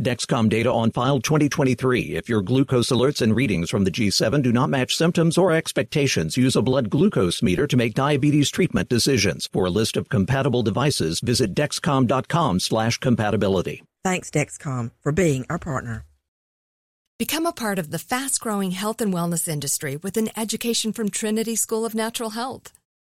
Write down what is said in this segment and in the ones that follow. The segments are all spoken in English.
Dexcom data on file 2023. If your glucose alerts and readings from the G7 do not match symptoms or expectations, use a blood glucose meter to make diabetes treatment decisions. For a list of compatible devices, visit dexcom.com slash compatibility. Thanks, Dexcom, for being our partner. Become a part of the fast-growing health and wellness industry with an education from Trinity School of Natural Health.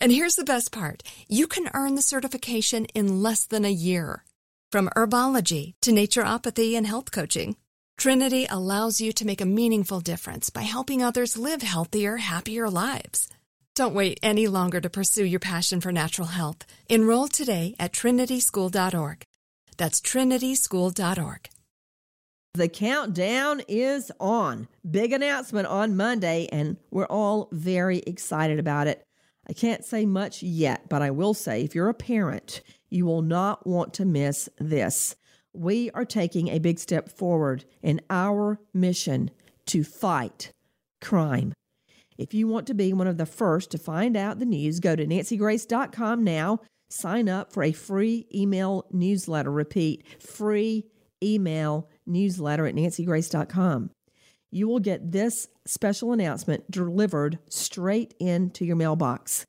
and here's the best part you can earn the certification in less than a year. From herbology to naturopathy and health coaching, Trinity allows you to make a meaningful difference by helping others live healthier, happier lives. Don't wait any longer to pursue your passion for natural health. Enroll today at trinityschool.org. That's trinityschool.org. The countdown is on. Big announcement on Monday, and we're all very excited about it. I can't say much yet, but I will say if you're a parent, you will not want to miss this. We are taking a big step forward in our mission to fight crime. If you want to be one of the first to find out the news, go to nancygrace.com now. Sign up for a free email newsletter. Repeat, free email newsletter at nancygrace.com you will get this special announcement delivered straight into your mailbox.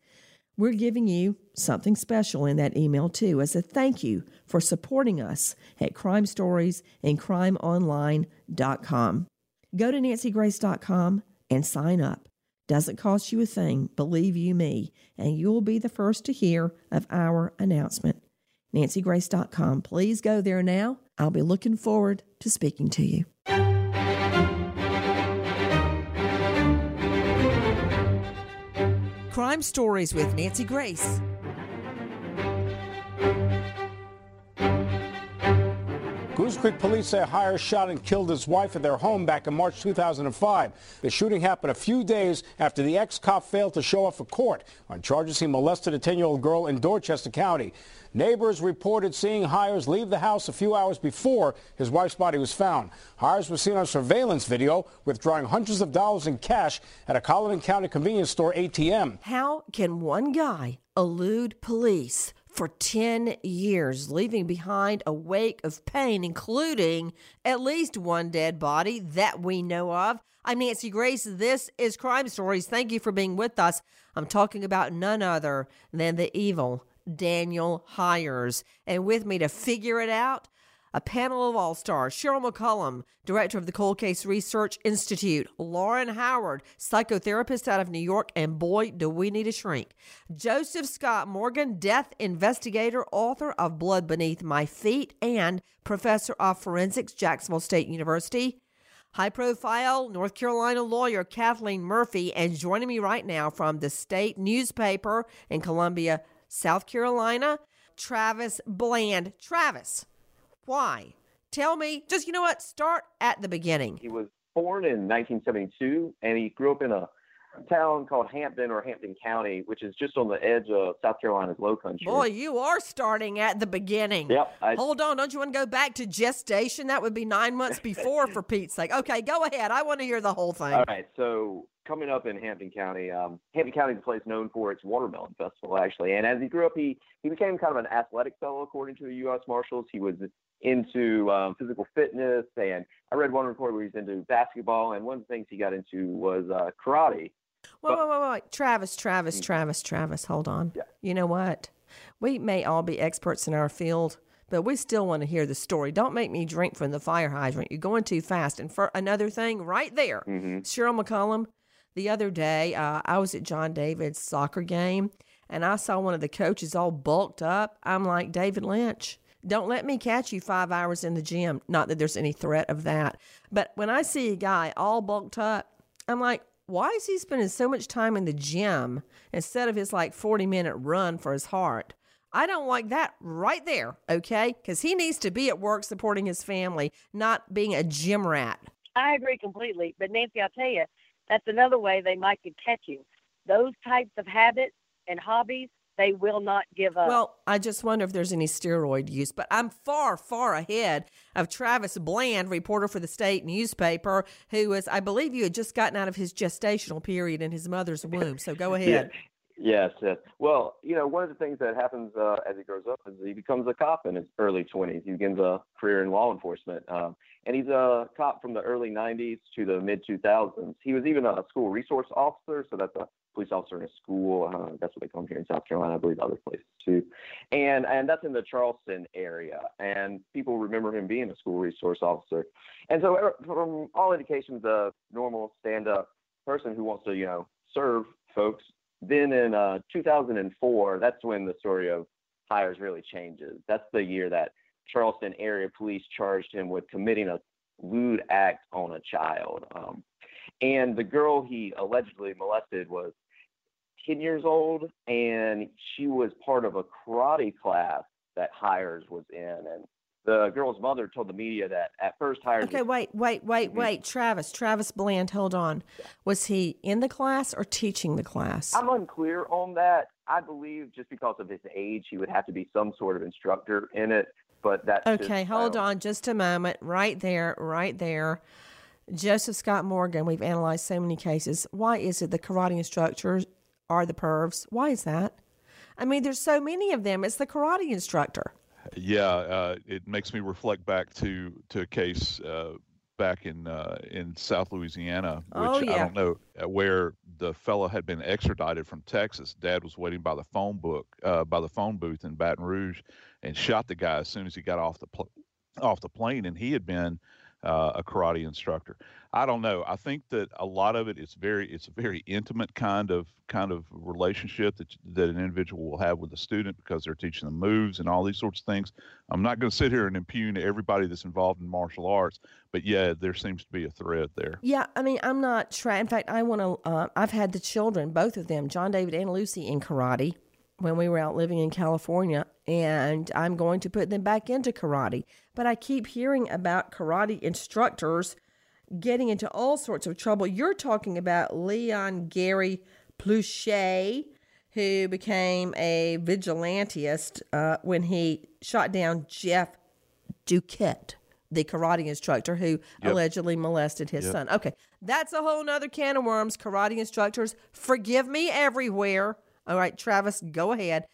We're giving you something special in that email, too, as a thank you for supporting us at Crime Stories and CrimeOnline.com. Go to nancygrace.com and sign up. Doesn't cost you a thing, believe you me, and you'll be the first to hear of our announcement. nancygrace.com. Please go there now. I'll be looking forward to speaking to you. Crime Stories with Nancy Grace. Goose Creek police say Hires shot and killed his wife at their home back in March 2005. The shooting happened a few days after the ex-cop failed to show up for court on charges he molested a 10-year-old girl in Dorchester County. Neighbors reported seeing Hires leave the house a few hours before his wife's body was found. Hires was seen on surveillance video withdrawing hundreds of dollars in cash at a Collin County convenience store ATM. How can one guy elude police for 10 years, leaving behind a wake of pain, including at least one dead body that we know of? I'm Nancy Grace. This is Crime Stories. Thank you for being with us. I'm talking about none other than the evil Daniel Hires. And with me to figure it out, A panel of all stars Cheryl McCollum, director of the Cold Case Research Institute, Lauren Howard, psychotherapist out of New York, and boy, do we need a shrink. Joseph Scott Morgan, death investigator, author of Blood Beneath My Feet, and professor of forensics, Jacksonville State University. High profile North Carolina lawyer Kathleen Murphy, and joining me right now from the state newspaper in Columbia, South Carolina, Travis Bland. Travis, why? Tell me, just you know what? Start at the beginning. He was born in 1972 and he grew up in a town called Hampton or Hampton County, which is just on the edge of South Carolina's low country. Boy, you are starting at the beginning. Yep. I, Hold on, don't you want to go back to gestation? That would be nine months before, for Pete's sake. Okay, go ahead. I want to hear the whole thing. All right. So coming up in Hampton County, um, Hampton County is a place known for its watermelon festival, actually. And as he grew up, he he became kind of an athletic fellow, according to the U.S. Marshals. He was into um, physical fitness, and I read one report where he's into basketball, and one of the things he got into was uh, karate. Wait, wait, wait, wait. Travis, Travis, Travis, Travis, hold on. Yeah. You know what? We may all be experts in our field, but we still want to hear the story. Don't make me drink from the fire hydrant. You're going too fast. And for another thing, right there, Cheryl McCollum, the other day, uh, I was at John David's soccer game and I saw one of the coaches all bulked up. I'm like, David Lynch, don't let me catch you five hours in the gym. Not that there's any threat of that. But when I see a guy all bulked up, I'm like, why is he spending so much time in the gym instead of his like 40 minute run for his heart? I don't like that right there, okay? Because he needs to be at work supporting his family, not being a gym rat. I agree completely. But Nancy, I'll tell you, that's another way they might could catch you. Those types of habits and hobbies, they will not give up. Well, I just wonder if there's any steroid use, but I'm far, far ahead of Travis Bland, reporter for the state newspaper, who was, I believe you had just gotten out of his gestational period in his mother's womb. So go ahead. Yes, yes. Well, you know, one of the things that happens uh, as he grows up is he becomes a cop in his early 20s. He begins a career in law enforcement. Um, and he's a cop from the early 90s to the mid 2000s. He was even a school resource officer, so that's a police officer in a school. Uh, that's what they call him here in South Carolina, I believe other places too. And and that's in the Charleston area. And people remember him being a school resource officer. And so, from all indications, a normal stand-up person who wants to, you know, serve folks then in uh, 2004, that's when the story of Hires really changes. That's the year that Charleston area police charged him with committing a lewd act on a child. Um, and the girl he allegedly molested was 10 years old, and she was part of a karate class that Hires was in. And the girl's mother told the media that at first Hires. Okay, wait, wait, wait, mm-hmm. wait. Travis, Travis Bland, hold on. Was he in the class or teaching the class? I'm unclear on that. I believe just because of his age, he would have to be some sort of instructor in it. But that's Okay, my hold on just a moment. Right there, right there. Joseph Scott Morgan, we've analyzed so many cases. Why is it the karate instructors are the pervs? Why is that? I mean, there's so many of them. It's the karate instructor. Yeah, uh, it makes me reflect back to to a case uh, back in uh, in South Louisiana, which Oh, yeah. I don't know uh, where the fellow had been extradited from Texas. Dad was waiting by the phone book uh, by the phone booth in Baton Rouge, and shot the guy as soon as he got off the pl- off the plane, and he had been uh, a karate instructor. I don't know. I think that a lot of it is very it's a very intimate kind of kind of relationship that that an individual will have with a student because they're teaching them moves and all these sorts of things. I'm not going to sit here and impugn everybody that's involved in martial arts, but yeah, there seems to be a thread there. Yeah, I mean, I'm not trying. In fact, I want to. Uh, I've had the children, both of them, John David and Lucy, in karate when we were out living in California, and I'm going to put them back into karate. But I keep hearing about karate instructors getting into all sorts of trouble. You're talking about Leon Gary Plauché, who became a vigilantist uh, when he shot down Jeff Doucet, the karate instructor who Yep. allegedly molested his Yep. son. Okay, that's a whole nother can of worms. Karate instructors, forgive me everywhere. All right, Travis, go ahead.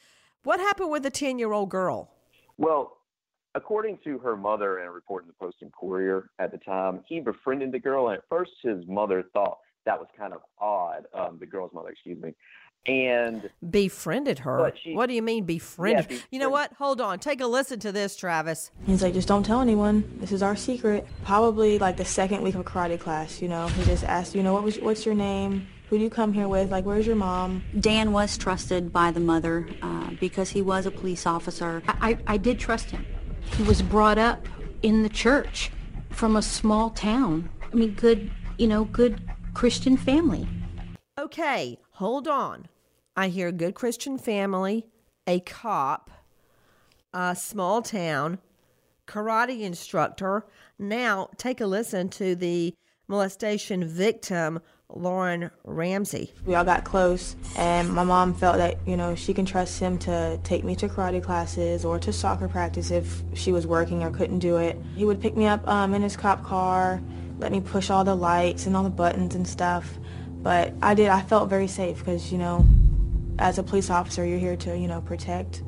What happened with the 10 year old girl? Well, according to her mother and a report in the Post and Courier at the time, he befriended the girl, and at first his mother thought that was kind of odd. Um, the girl's mother, excuse me, and befriended her. She- what do you mean befriended? Yeah, You know what? Hold on. Take a listen to this, Travis. He's like, just don't tell anyone. This is our secret. Probably like the second week of karate class, you know, he just asked, you know, what was, what's your name? Who do you come here with? Like, where's your mom? Dan was trusted by the mother uh, because he was a police officer. I, I, I did trust him. He was brought up in the church from a small town. I mean, good, you know, good Christian family. Okay, hold on. I hear good Christian family, a cop, a small town, karate instructor. Now, take a listen to the molestation victim, Lauren Ramsey. We all got close, and my mom felt that, you know, she can trust him to take me to karate classes or to soccer practice if she was working or couldn't do it. He would pick me up um, in his cop car, let me push all the lights and all the buttons and stuff. But I did, I felt very safe because, you know, as a police officer, you're here to, you know, protect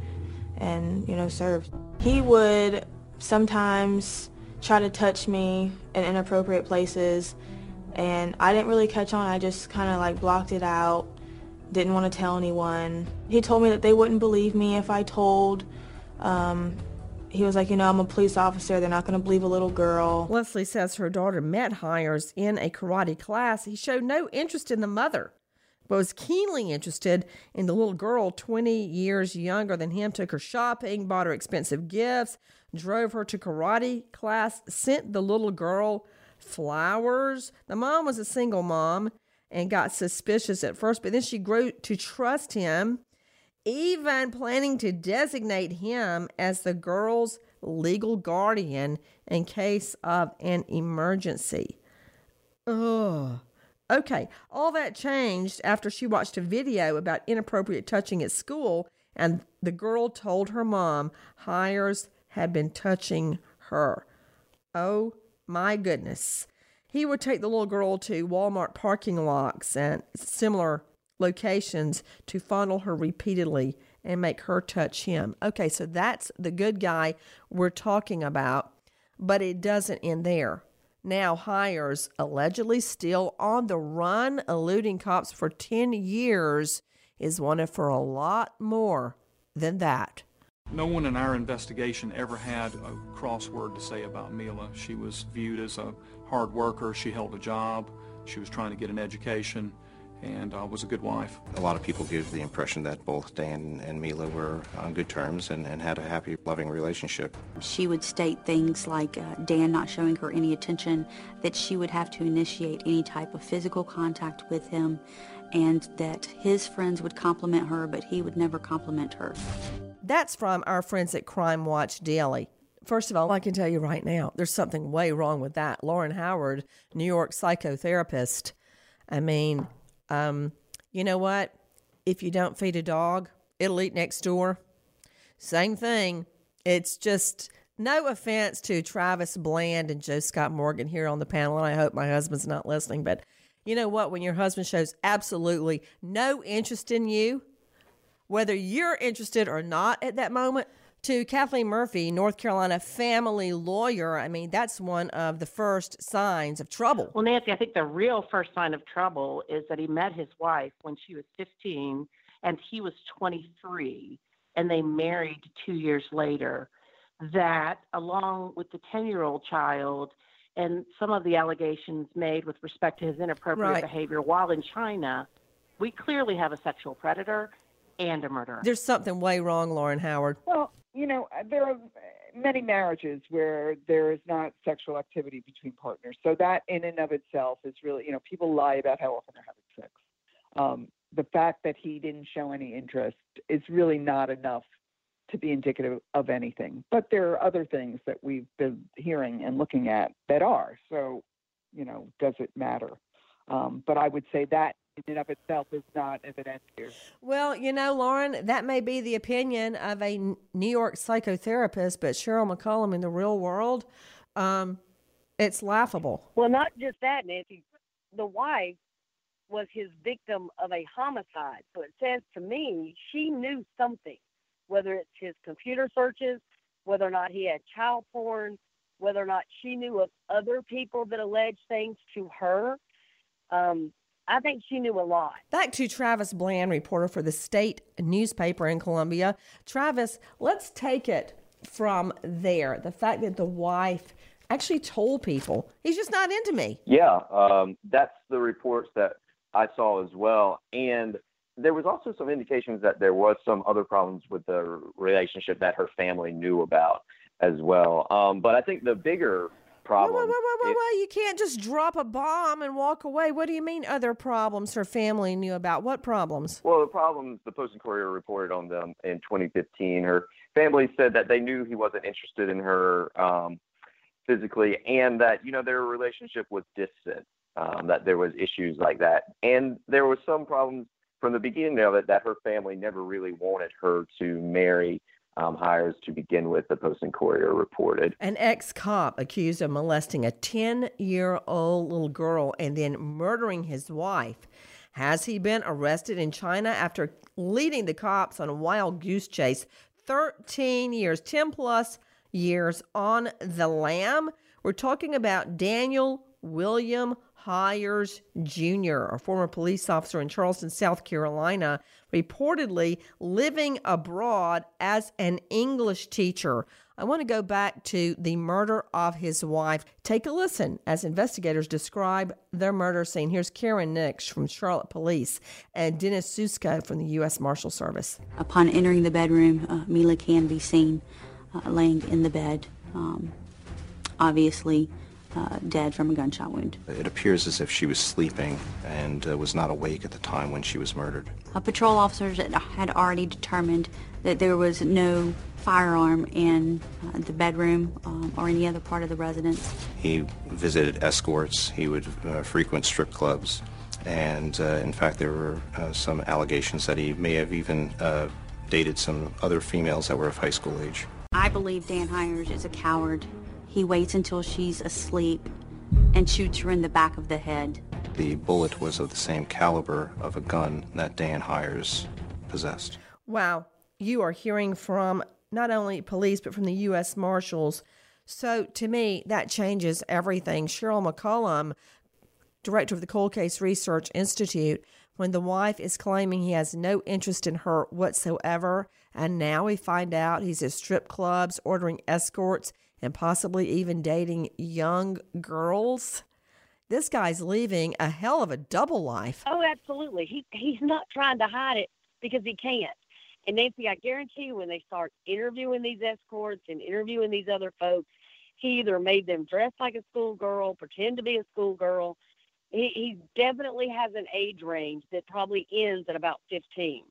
and, you know, serve. He would sometimes try to touch me in inappropriate places and I didn't really catch on. I just kind of like blocked it out. Didn't want to tell anyone. He told me that they wouldn't believe me if I told. Um, he was like, you know, I'm a police officer. They're not going to believe a little girl. Leslie says her daughter met Hires in a karate class. He showed no interest in the mother, but was keenly interested in the little girl 20 years younger than him, took her shopping, bought her expensive gifts, drove her to karate class, sent the little girl flowers. The mom was a single mom and got suspicious at first, but then she grew to trust him, even planning to designate him as the girl's legal guardian in case of an emergency. Ugh. Okay, all that changed after she watched a video about inappropriate touching at school, and the girl told her mom Hires had been touching her. Oh my goodness. He would take the little girl to Walmart parking lots and similar locations to fondle her repeatedly and make her touch him. Okay, so that's the good guy we're talking about, but it doesn't end there. Now, Hires, allegedly still on the run, eluding cops for 10 years, is wanted for a lot more than that. No one in our investigation ever had a crossword to say about Mila. She was viewed as a hard worker. She held a job. She was trying to get an education and uh, was a good wife. A lot of people give the impression that both Dan and Mila were on good terms and, and had a happy, loving relationship. She would state things like uh, Dan not showing her any attention, that she would have to initiate any type of physical contact with him, and that his friends would compliment her, but he would never compliment her. That's from our friends at Crime Watch Daily. First of all, I can tell you right now, there's something way wrong with that. Lauren Howard, New York psychotherapist. I mean, um, you know what? If you don't feed a dog, it'll eat next door. Same thing. It's just no offense to Travis Bland and Joe Scott Morgan here on the panel, and I hope my husband's not listening, but you know what? When your husband shows absolutely no interest in you, whether you're interested or not at that moment, to Kathleen Murphy, North Carolina family lawyer, I mean, that's one of the first signs of trouble. Well, Nancy, I think the real first sign of trouble is that he met his wife when she was 15 and he was 23, and they married two years later. That, along with the 10 year old child, and some of the allegations made with respect to his inappropriate Right. behavior while in China, we clearly have a sexual predator and a murderer. There's something way wrong, Lauren Howard. Well, you know, there are many marriages where there is not sexual activity between partners. So that in and of itself is really, you know, people lie about how often they're having sex. Um, the fact that he didn't show any interest is really not enough to be indicative of anything. But there are other things that we've been hearing and looking at that are. So, you know, does it matter? Um, but I would say that in and of itself is not evidence here. Well, you know, Lauren, that may be the opinion of a New York psychotherapist, but Cheryl McCollum in the real world, um, it's laughable. Well, not just that, Nancy. The wife was his victim of a homicide. So it says to me she knew something, whether it's his computer searches, whether or not he had child porn, whether or not she knew of other people that alleged things to her. Um, I think she knew a lot. Back to Travis Bland, reporter for the state newspaper in Columbia. Travis, let's take it from there. The fact that the wife actually told people he's just not into me. Yeah, um, that's the reports that I saw as well. And there was also some indications that there was some other problems with the relationship that her family knew about as well. Um, but I think the bigger problem. Wait, wait, wait. You can't just drop a bomb and walk away. What do you mean other problems her family knew about? What problems? Well, the problems the Post and Courier reported on them in 2015. Her family said that they knew he wasn't interested in her um, physically, and that you know their relationship was distant. Um, that there was issues like that, and there was some problems from the beginning of it that her family never really wanted her to marry um, Hires to begin with, the Post and Courier reported. An ex cop accused of molesting a 10 year old little girl and then murdering his wife. Has he been arrested in China after leading the cops on a wild goose chase? 13 years, 10 plus years on the lam. We're talking about Daniel William Hires Jr., a former police officer in Charleston, South Carolina, reportedly living abroad as an English teacher. I want to go back to the murder of his wife. Take a listen as investigators describe their murder scene. Here's Karen Nix from Charlotte Police and Dennis Susko from the U.S. Marshal Service. Upon entering the bedroom, uh, Mila can be seen uh, laying in the bed. Um, obviously, uh, dead from a gunshot wound. It appears as if she was sleeping and uh, was not awake at the time when she was murdered. Uh, patrol officers had already determined that there was no firearm in uh, the bedroom um, or any other part of the residence. He visited escorts. He would uh, frequent strip clubs. And uh, in fact, there were some allegations that he may have even dated some other females that were of high school age. I believe Dan Hires is a coward he waits until she's asleep and shoots her in the back of the head. The bullet was of the same caliber of a gun that Dan Hires possessed. Wow. You are hearing from not only police, but from the U.S. Marshals. So to me, that changes everything. Cheryl McCollum, director of the Cold Case Research Institute, when the wife is claiming he has no interest in her whatsoever, and now we find out he's at strip clubs ordering escorts and possibly even dating young girls. This guy's leaving a hell of a double life. Oh, absolutely. He he's not trying to hide it because he can't. And Nancy, I guarantee you, when they start interviewing these escorts and interviewing these other folks, he either made them dress like a schoolgirl, pretend to be a schoolgirl. He, he definitely has an age range that probably ends at about 15.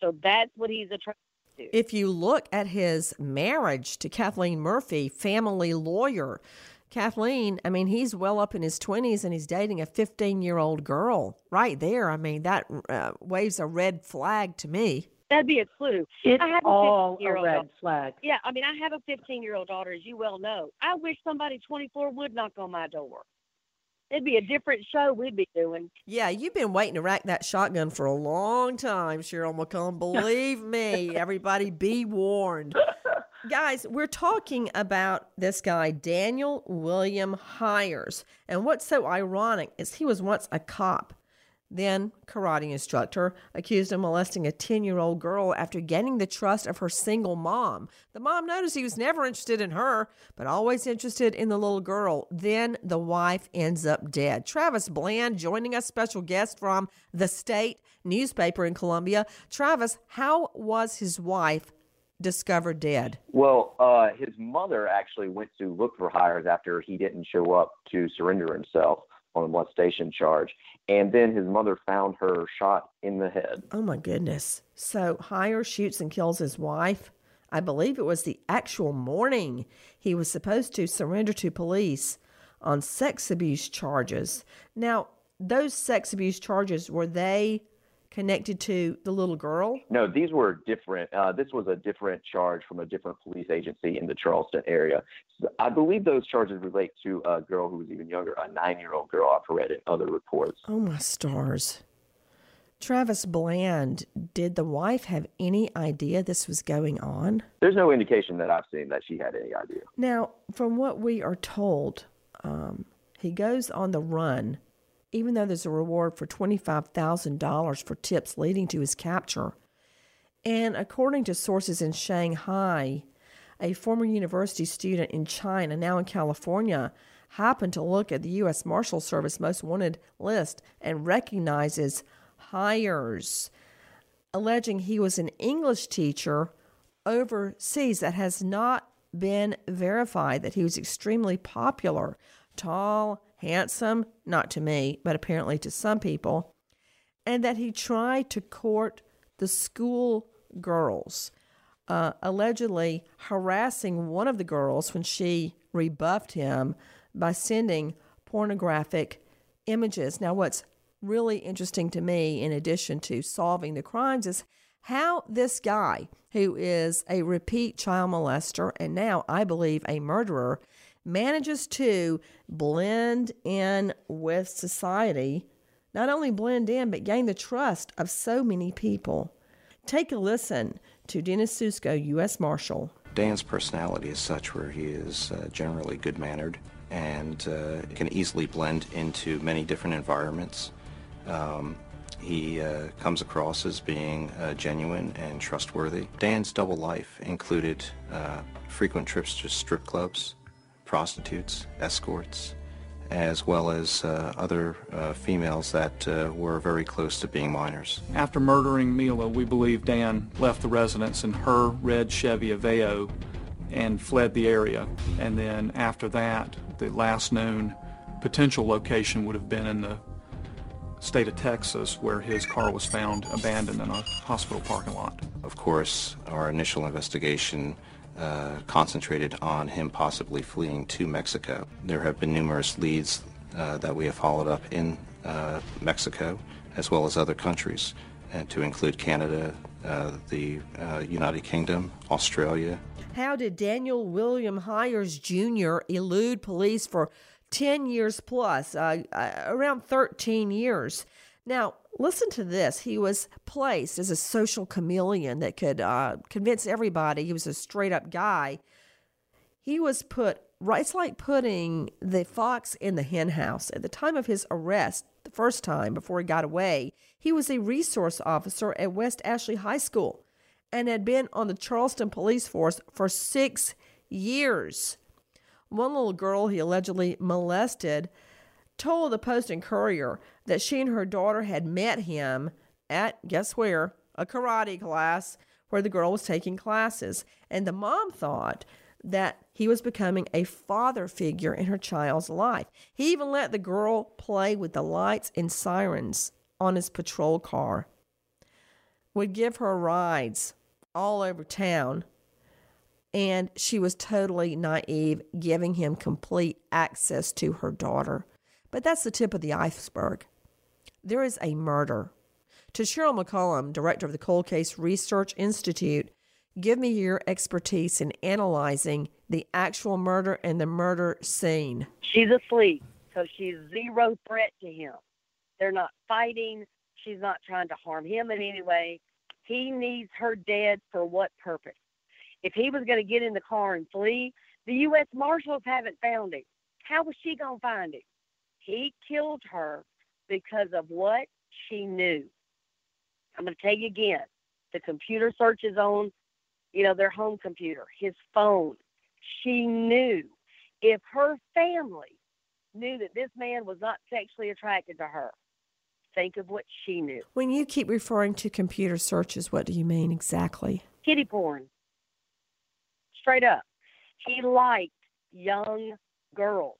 So that's what he's attracted if you look at his marriage to Kathleen Murphy, family lawyer, Kathleen, I mean, he's well up in his 20s and he's dating a 15 year old girl. Right there, I mean, that uh, waves a red flag to me. That'd be a clue. It's I have all a, a red flag. Yeah, I mean, I have a 15 year old daughter, as you well know. I wish somebody 24 would knock on my door it'd be a different show we'd be doing. Yeah, you've been waiting to rack that shotgun for a long time, Cheryl McCollum. Believe me, everybody be warned. Guys, we're talking about this guy, Daniel William Hires. And what's so ironic is he was once a cop then karate instructor, accused of molesting a 10 year old girl after gaining the trust of her single mom. The mom noticed he was never interested in her, but always interested in the little girl. Then the wife ends up dead. Travis Bland joining us, special guest from the state newspaper in Columbia. Travis, how was his wife discovered dead? Well, uh, his mother actually went to look for Hires after he didn't show up to surrender himself on a molestation charge. And then his mother found her shot in the head. Oh my goodness. So Hire shoots and kills his wife. I believe it was the actual morning he was supposed to surrender to police on sex abuse charges. Now, those sex abuse charges were they connected to the little girl? No, these were different. Uh, this was a different charge from a different police agency in the Charleston area. So I believe those charges relate to a girl who was even younger, a nine year old girl. I've read in other reports. Oh, my stars. Travis Bland, did the wife have any idea this was going on? There's no indication that I've seen that she had any idea. Now, from what we are told, um, he goes on the run even though there's a reward for $25,000 for tips leading to his capture. And according to sources in Shanghai, a former university student in China, now in California, happened to look at the U.S. Marshal Service most wanted list and recognizes Hires, alleging he was an English teacher overseas that has not been verified, that he was extremely popular, tall, handsome, not to me, but apparently to some people, and that he tried to court the school girls, uh, allegedly harassing one of the girls when she rebuffed him by sending pornographic images. Now, what's really interesting to me, in addition to solving the crimes, is how this guy, who is a repeat child molester and now, I believe, a murderer, manages to blend in with society, not only blend in, but gain the trust of so many people. Take a listen to Dennis Susko, U.S. Marshal. Dan's personality is such where he is uh, generally good mannered and uh, can easily blend into many different environments. Um, he uh, comes across as being uh, genuine and trustworthy. Dan's double life included uh, frequent trips to strip clubs, prostitutes, escorts, as well as uh, other uh, females that uh, were very close to being minors. After murdering Mila, we believe Dan left the residence in her red Chevy Aveo and fled the area. And then after that, the last known potential location would have been in the state of Texas where his car was found abandoned in a hospital parking lot. Of course, our initial investigation uh, concentrated on him possibly fleeing to Mexico. There have been numerous leads uh, that we have followed up in uh, Mexico as well as other countries, and to include Canada, uh, the uh, United Kingdom, Australia. How did Daniel William Hires Jr. elude police for 10 years plus, uh, around 13 years? Now, listen to this. He was placed as a social chameleon that could uh, convince everybody he was a straight up guy. He was put right, it's like putting the fox in the hen house. At the time of his arrest, the first time before he got away, he was a resource officer at West Ashley High School and had been on the Charleston police force for six years. One little girl he allegedly molested told the Post and Courier that she and her daughter had met him at, guess where, a karate class where the girl was taking classes. And the mom thought that he was becoming a father figure in her child's life. He even let the girl play with the lights and sirens on his patrol car, would give her rides all over town. And she was totally naive, giving him complete access to her daughter. But that's the tip of the iceberg. There is a murder. To Cheryl McCollum, director of the Cold Case Research Institute, give me your expertise in analyzing the actual murder and the murder scene. She's asleep, so she's zero threat to him. They're not fighting. She's not trying to harm him in any way. He needs her dead for what purpose? If he was going to get in the car and flee, the U.S. Marshals haven't found him. How was she going to find him? He killed her because of what she knew. I'm going to tell you again the computer searches on, you know, their home computer, his phone. She knew if her family knew that this man was not sexually attracted to her, think of what she knew. When you keep referring to computer searches, what do you mean exactly? Kiddie porn. Straight up. He liked young girls.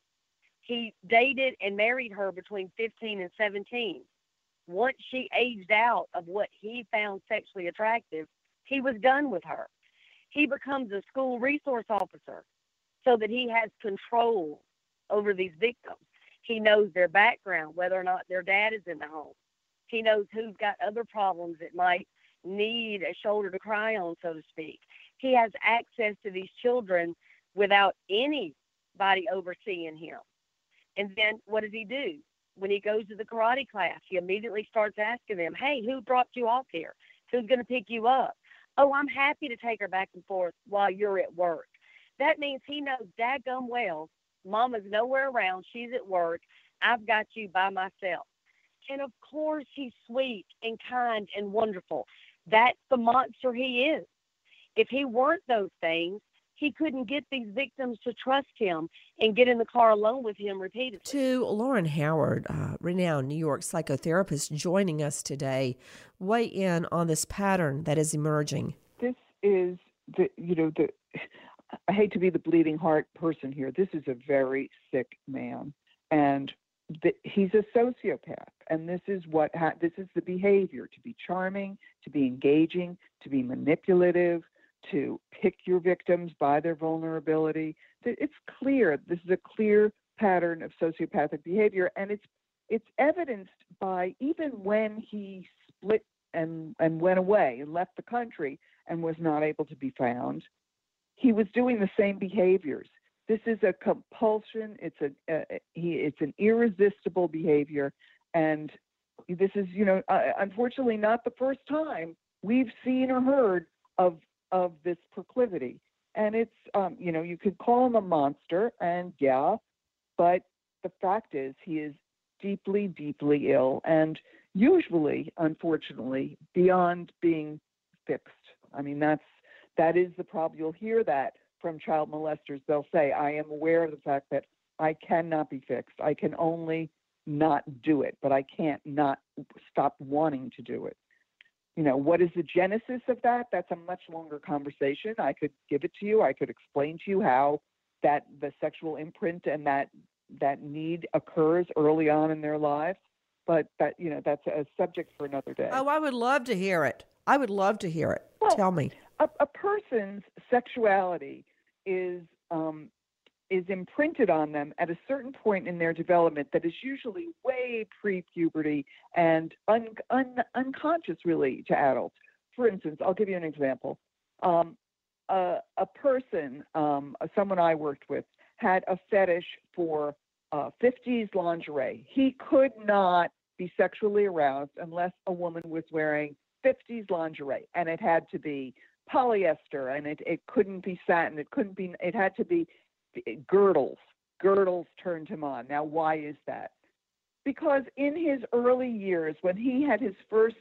He dated and married her between 15 and 17. Once she aged out of what he found sexually attractive, he was done with her. He becomes a school resource officer so that he has control over these victims. He knows their background, whether or not their dad is in the home. He knows who's got other problems that might need a shoulder to cry on, so to speak. He has access to these children without anybody overseeing him. And then what does he do? When he goes to the karate class, he immediately starts asking them, Hey, who dropped you off here? Who's going to pick you up? Oh, I'm happy to take her back and forth while you're at work. That means he knows dadgum well, mama's nowhere around, she's at work. I've got you by myself. And of course, he's sweet and kind and wonderful. That's the monster he is. If he weren't those things, he couldn't get these victims to trust him and get in the car alone with him repeatedly. To Lauren Howard, uh, renowned New York psychotherapist, joining us today, weigh in on this pattern that is emerging. This is the, you know, the, I hate to be the bleeding heart person here. This is a very sick man. And the, he's a sociopath. And this is what, ha- this is the behavior to be charming, to be engaging, to be manipulative, to pick your victims by their vulnerability. It's clear. This is a clear pattern of sociopathic behavior, and it's it's evidenced by even when he split and and went away and left the country and was not able to be found. He was doing the same behaviors. This is a compulsion. It's a, a he. It's an irresistible behavior, and this is you know uh, unfortunately not the first time we've seen or heard of of this proclivity. And it's, um, you know, you could call him a monster, and yeah, but the fact is he is deeply, deeply ill, and usually, unfortunately, beyond being fixed. I mean, that's that is the problem. You'll hear that from child molesters. They'll say, "I am aware of the fact that I cannot be fixed. I can only not do it, but I can't not stop wanting to do it." You know what is the genesis of that? That's a much longer conversation. I could give it to you. I could explain to you how that the sexual imprint and that that need occurs early on in their lives. But that you know that's a subject for another day. Oh i would love to hear it. I would love to hear it. Well, tell me. a, a person's sexuality is um, is imprinted on them at a certain point in their development that is usually way pre-puberty and un, un, unconscious really to adults. For instance, I'll give you an example. Um, a, a, person, um, someone I worked with, had a fetish for uh, 50s lingerie. He could not be sexually aroused unless a woman was wearing 50s lingerie, and it had to be polyester, and it, it couldn't be satin. It couldn't be. It had to be girdles. Girdles turned him on. Now, why is that? Because in his early years, when he had his first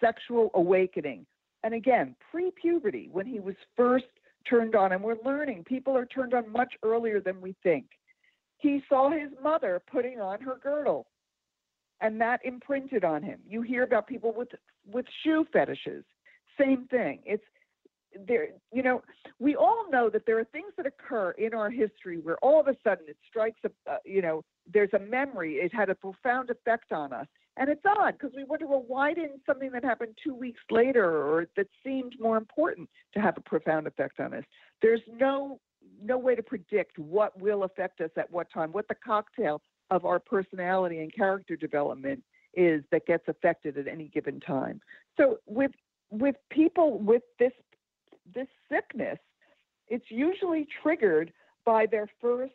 sexual awakening, and again, pre puberty, when he was first turned on, and we're learning people are turned on much earlier than we think, he saw his mother putting on her girdle. And that imprinted on him. You hear about people with with shoe fetishes. Same thing. It's there you know we all know that there are things that occur in our history where all of a sudden it strikes a uh, you know there's a memory it had a profound effect on us. And it's odd because we wonder well why didn't something that happened two weeks later or that seemed more important to have a profound effect on us? There's no no way to predict what will affect us at what time. What the cocktail of our personality and character development is that gets affected at any given time. So with with people with this this sickness, it's usually triggered by their first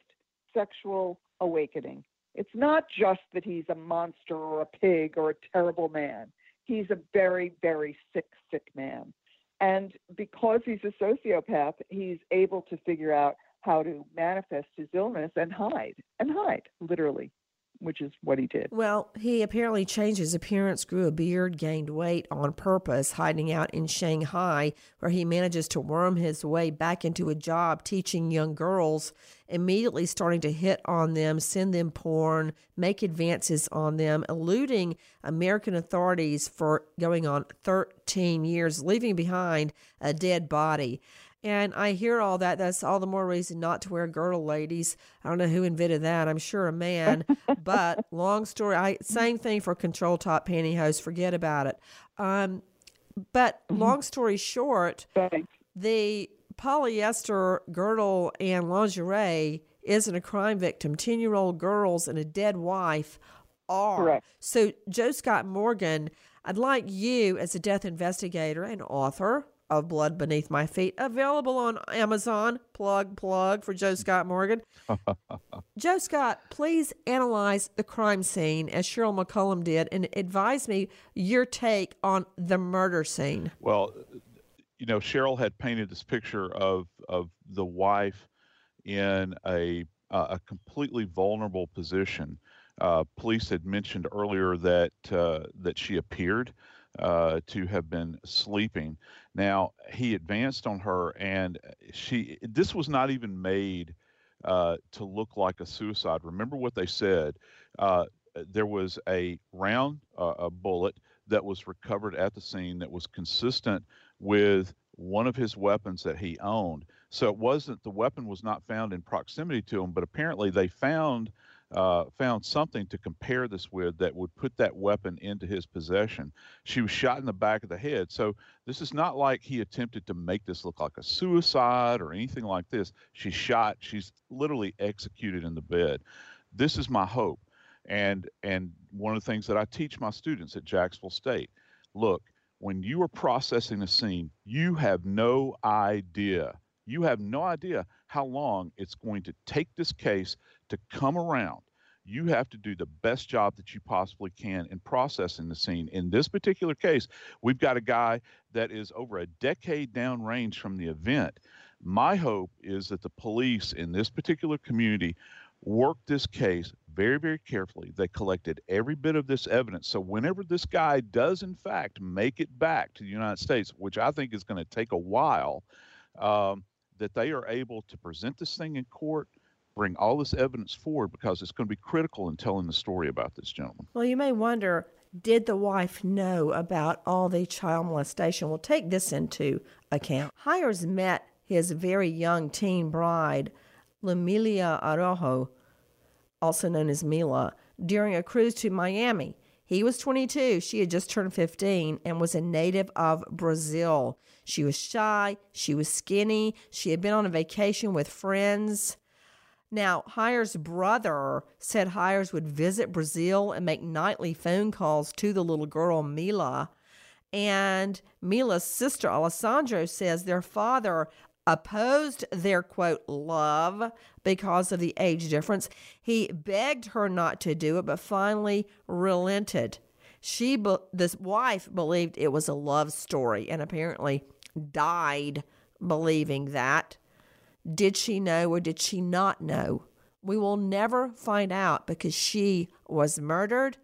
sexual awakening. It's not just that he's a monster or a pig or a terrible man. He's a very, very sick, sick man. And because he's a sociopath, he's able to figure out how to manifest his illness and hide, and hide, literally which is what he did. Well, he apparently changed his appearance, grew a beard, gained weight on purpose, hiding out in Shanghai, where he manages to worm his way back into a job teaching young girls, immediately starting to hit on them, send them porn, make advances on them, eluding American authorities for going on 13 years, leaving behind a dead body. And I hear all that. That's all the more reason not to wear a girdle, ladies. I don't know who invented that. I'm sure a man. but long story. I same thing for control top pantyhose. Forget about it. Um, but mm-hmm. long story short, the polyester girdle and lingerie isn't a crime victim. Ten year old girls and a dead wife are. Correct. So Joe Scott Morgan, I'd like you as a death investigator and author of Blood Beneath My Feet, available on Amazon. Plug, plug for Joe Scott Morgan. Joe Scott, please analyze the crime scene as Cheryl McCollum did and advise me your take on the murder scene. Well, you know, Cheryl had painted this picture of, of the wife in a uh, a completely vulnerable position. Uh, police had mentioned earlier that uh, that she appeared uh, to have been sleeping. Now he advanced on her, and she. This was not even made uh, to look like a suicide. Remember what they said. Uh, there was a round, a bullet that was recovered at the scene that was consistent with one of his weapons that he owned. So it wasn't the weapon was not found in proximity to him, but apparently they found uh, found something to compare this with that would put that weapon into his possession. She was shot in the back of the head. So this is not like he attempted to make this look like a suicide or anything like this. She's shot. She's literally executed in the bed. This is my hope. And and one of the things that I teach my students at Jacksonville State, look, when you are processing a scene, you have no idea you have no idea how long it's going to take this case to come around. You have to do the best job that you possibly can in processing the scene. In this particular case, we've got a guy that is over a decade downrange from the event. My hope is that the police in this particular community work this case very, very carefully. They collected every bit of this evidence. So, whenever this guy does, in fact, make it back to the United States, which I think is going to take a while, um, that they are able to present this thing in court, bring all this evidence forward because it's going to be critical in telling the story about this gentleman. Well, you may wonder did the wife know about all the child molestation? Well, take this into account. Hires met his very young teen bride, Lumilia Araujo, also known as Mila, during a cruise to Miami. He was 22, she had just turned 15, and was a native of Brazil. She was shy, she was skinny, she had been on a vacation with friends. Now, Hires' brother said Hires would visit Brazil and make nightly phone calls to the little girl, Mila. And Mila's sister, Alessandro, says their father opposed their quote love because of the age difference. He begged her not to do it, but finally relented. She, this wife, believed it was a love story and apparently died believing that. Did she know or did she not know? We will never find out because she was murdered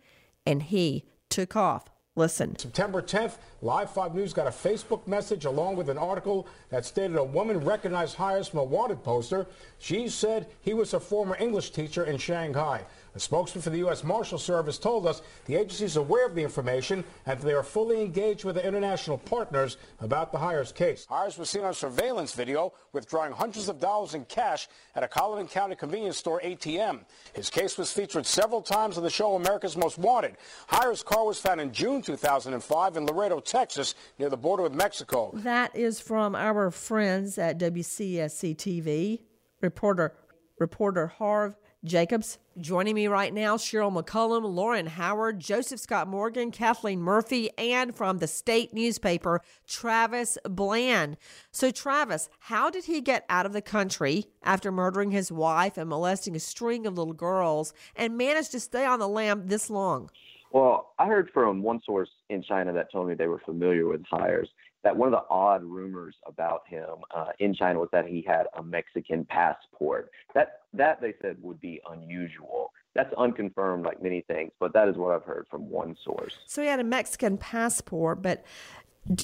and he took off. Listen. September 10th, Live 5 News got a Facebook message along with an article that stated a woman recognized Hires from a wanted poster. She said he was a former English teacher in Shanghai. A spokesman for the U.S. Marshal Service told us the agency is aware of the information and they are fully engaged with their international partners about the Hires case. Hires was seen on surveillance video withdrawing hundreds of dollars in cash at a Colleton County convenience store ATM. His case was featured several times on the show America's Most Wanted. Hires' car was found in June 2005 in Laredo, Texas, near the border with Mexico. That is from our friends at WCSC TV. Reporter reporter Harv Jacobs. Joining me right now, Cheryl McCollum, Lauren Howard, Joseph Scott Morgan, Kathleen Murphy, and from the state newspaper, Travis Bland. So, Travis, how did he get out of the country after murdering his wife and molesting a string of little girls and managed to stay on the lam this long? Well, I heard from one source in China that told me they were familiar with Hires that one of the odd rumors about him uh, in China was that he had a Mexican passport. That that they said would be unusual. That's unconfirmed, like many things, but that is what I've heard from one source. So he had a Mexican passport, but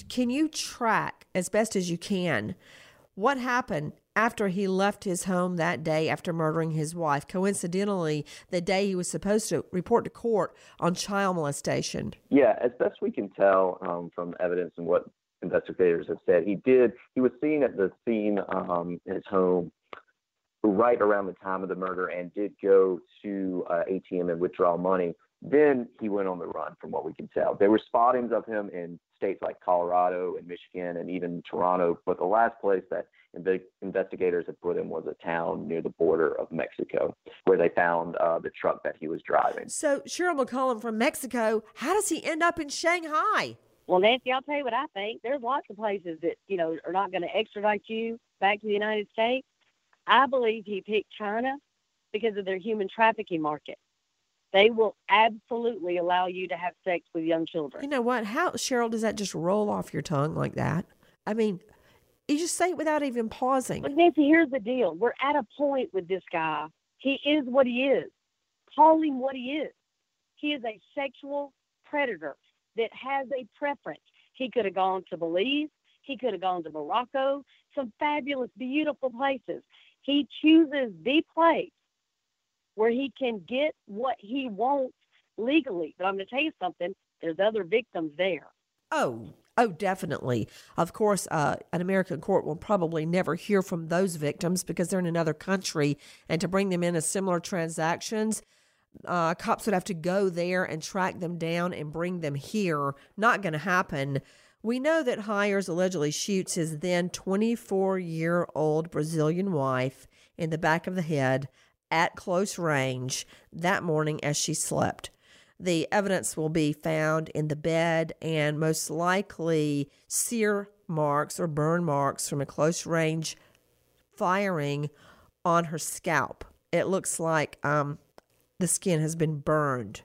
can you track as best as you can what happened after he left his home that day after murdering his wife? Coincidentally, the day he was supposed to report to court on child molestation. Yeah, as best we can tell um, from evidence and what investigators have said. He did. He was seen at the scene um, in his home right around the time of the murder and did go to uh, ATM and withdraw money. Then he went on the run, from what we can tell. There were spottings of him in states like Colorado and Michigan and even Toronto, but the last place that inv- investigators had put him was a town near the border of Mexico, where they found uh, the truck that he was driving. So, Cheryl McCollum from Mexico, how does he end up in Shanghai? Well, Nancy, I'll tell you what I think. There's lots of places that, you know, are not going to extradite you back to the United States. I believe he picked China because of their human trafficking market. They will absolutely allow you to have sex with young children. You know what? How, Cheryl, does that just roll off your tongue like that? I mean, you just say it without even pausing. But Nancy, here's the deal. We're at a point with this guy He is what he is. Call him what he is. He is a sexual predator that has a preference. He could have gone to Belize. He could have gone to Morocco, some fabulous, beautiful places. He chooses the place where he can get what he wants legally. But I'm going to tell you something there's other victims there. Oh, oh, definitely. Of course, uh, an American court will probably never hear from those victims because they're in another country, and to bring them in as similar transactions, uh, cops would have to go there and track them down and bring them here. Not going to happen. We know that Hires allegedly shoots his then 24 year old Brazilian wife in the back of the head at close range that morning as she slept. The evidence will be found in the bed and most likely sear marks or burn marks from a close range firing on her scalp. It looks like um, the skin has been burned.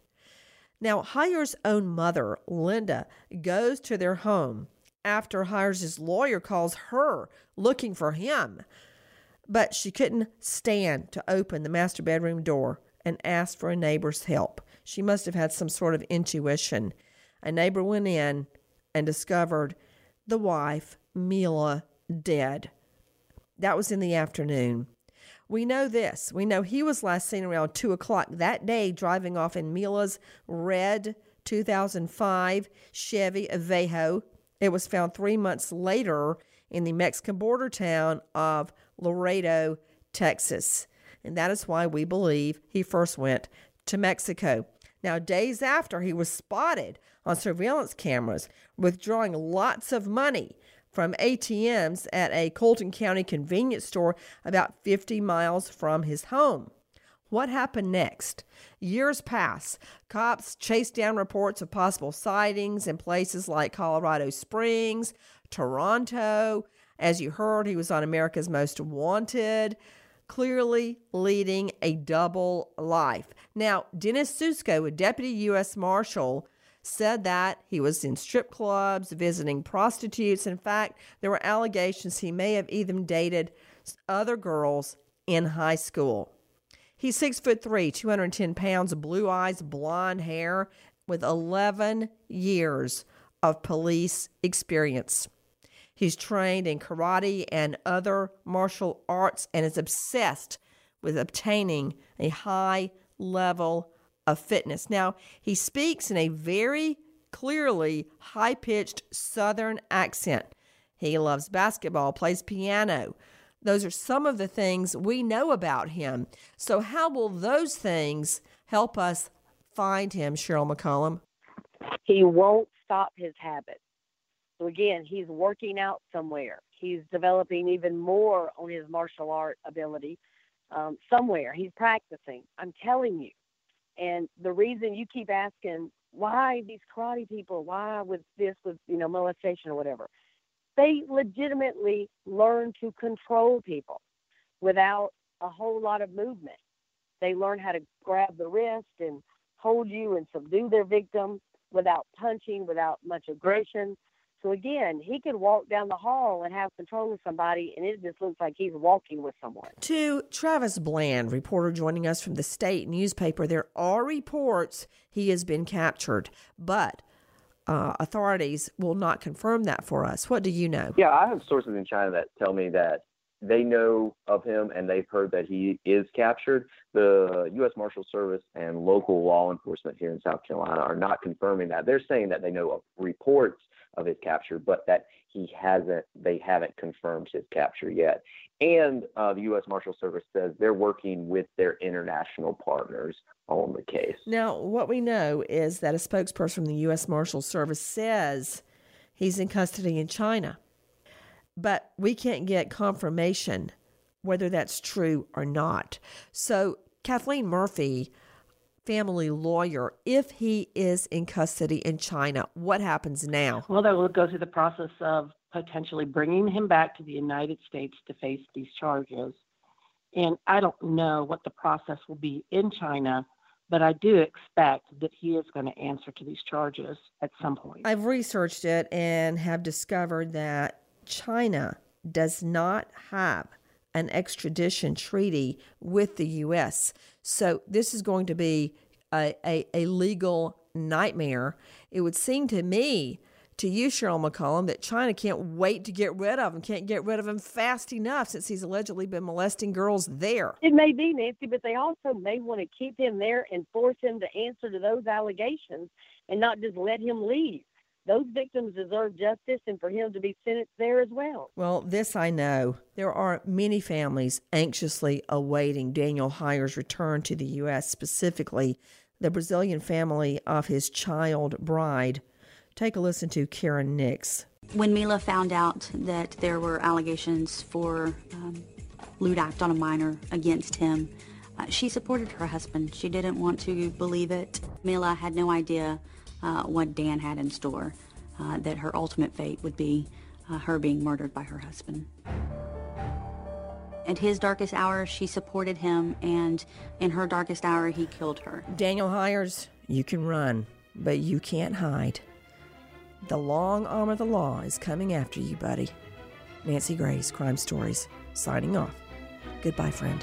Now, Hires' own mother, Linda, goes to their home after Hires' lawyer calls her looking for him. But she couldn't stand to open the master bedroom door and asked for a neighbor's help. She must have had some sort of intuition. A neighbor went in and discovered the wife, Mila, dead. That was in the afternoon. We know this. We know he was last seen around 2 o'clock that day driving off in Mila's red 2005 Chevy Aveo. It was found three months later in the Mexican border town of Laredo, Texas. And that is why we believe he first went to Mexico. Now, days after, he was spotted on surveillance cameras withdrawing lots of money from ATMs at a Colleton County convenience store about 50 miles from his home. What happened next? Years pass. Cops chase down reports of possible sightings in places like Colorado Springs, Toronto. As you heard, he was on America's Most Wanted, clearly leading a double life. Now, Dennis Susko, a deputy U.S. Marshal, said that he was in strip clubs, visiting prostitutes. In fact, there were allegations he may have even dated other girls in high school. He's six foot three, 210 pounds, blue eyes, blonde hair, with 11 years of police experience. He's trained in karate and other martial arts and is obsessed with obtaining a high level of fitness. Now, he speaks in a very clearly high pitched Southern accent. He loves basketball, plays piano. Those are some of the things we know about him. So, how will those things help us find him, Cheryl McCollum? He won't stop his habit. So, again, he's working out somewhere. He's developing even more on his martial art ability um, somewhere. He's practicing. I'm telling you. And the reason you keep asking why these karate people, why with this, with you know molestation or whatever, they legitimately learn to control people without a whole lot of movement. They learn how to grab the wrist and hold you and subdue their victim without punching, without much aggression. So again, he could walk down the hall and have control of somebody, and it just looks like he's walking with someone. To Travis Bland, reporter joining us from the state newspaper, there are reports he has been captured, but uh, authorities will not confirm that for us. What do you know? Yeah, I have sources in China that tell me that they know of him and they've heard that he is captured. The U.S. Marshal Service and local law enforcement here in South Carolina are not confirming that. They're saying that they know of reports of his capture, but that he hasn't, they haven't confirmed his capture yet. And uh, the U.S. Marshal Service says they're working with their international partners on the case. Now, what we know is that a spokesperson from the U.S. Marshal Service says he's in custody in China, but we can't get confirmation whether that's true or not. So, Kathleen Murphy family lawyer if he is in custody in China? What happens now? Well, they will go through the process of potentially bringing him back to the United States to face these charges. And I don't know what the process will be in China, but I do expect that he is going to answer to these charges at some point. I've researched it and have discovered that China does not have an extradition treaty with the U.S. So this is going to be a, a, a legal nightmare. It would seem to me to you, Cheryl McCollum, that China can't wait to get rid of him, can't get rid of him fast enough since he's allegedly been molesting girls there. It may be, Nancy, but they also may want to keep him there and force him to answer to those allegations and not just let him leave. Those victims deserve justice and for him to be sentenced there as well. Well, this I know. There are many families anxiously awaiting Daniel Hires' return to the U.S., specifically the Brazilian family of his child bride. Take a listen to Karen Nix. When Mila found out that there were allegations for um, lewd act on a minor against him, uh, she supported her husband. She didn't want to believe it. Mila had no idea uh, what Dan had in store, uh, that her ultimate fate would be uh, her being murdered by her husband. At his darkest hour, she supported him, and in her darkest hour, he killed her. Daniel Hires, you can run, but you can't hide. The long arm of the law is coming after you, buddy. Nancy Grace, Crime Stories, signing off. Goodbye, friend.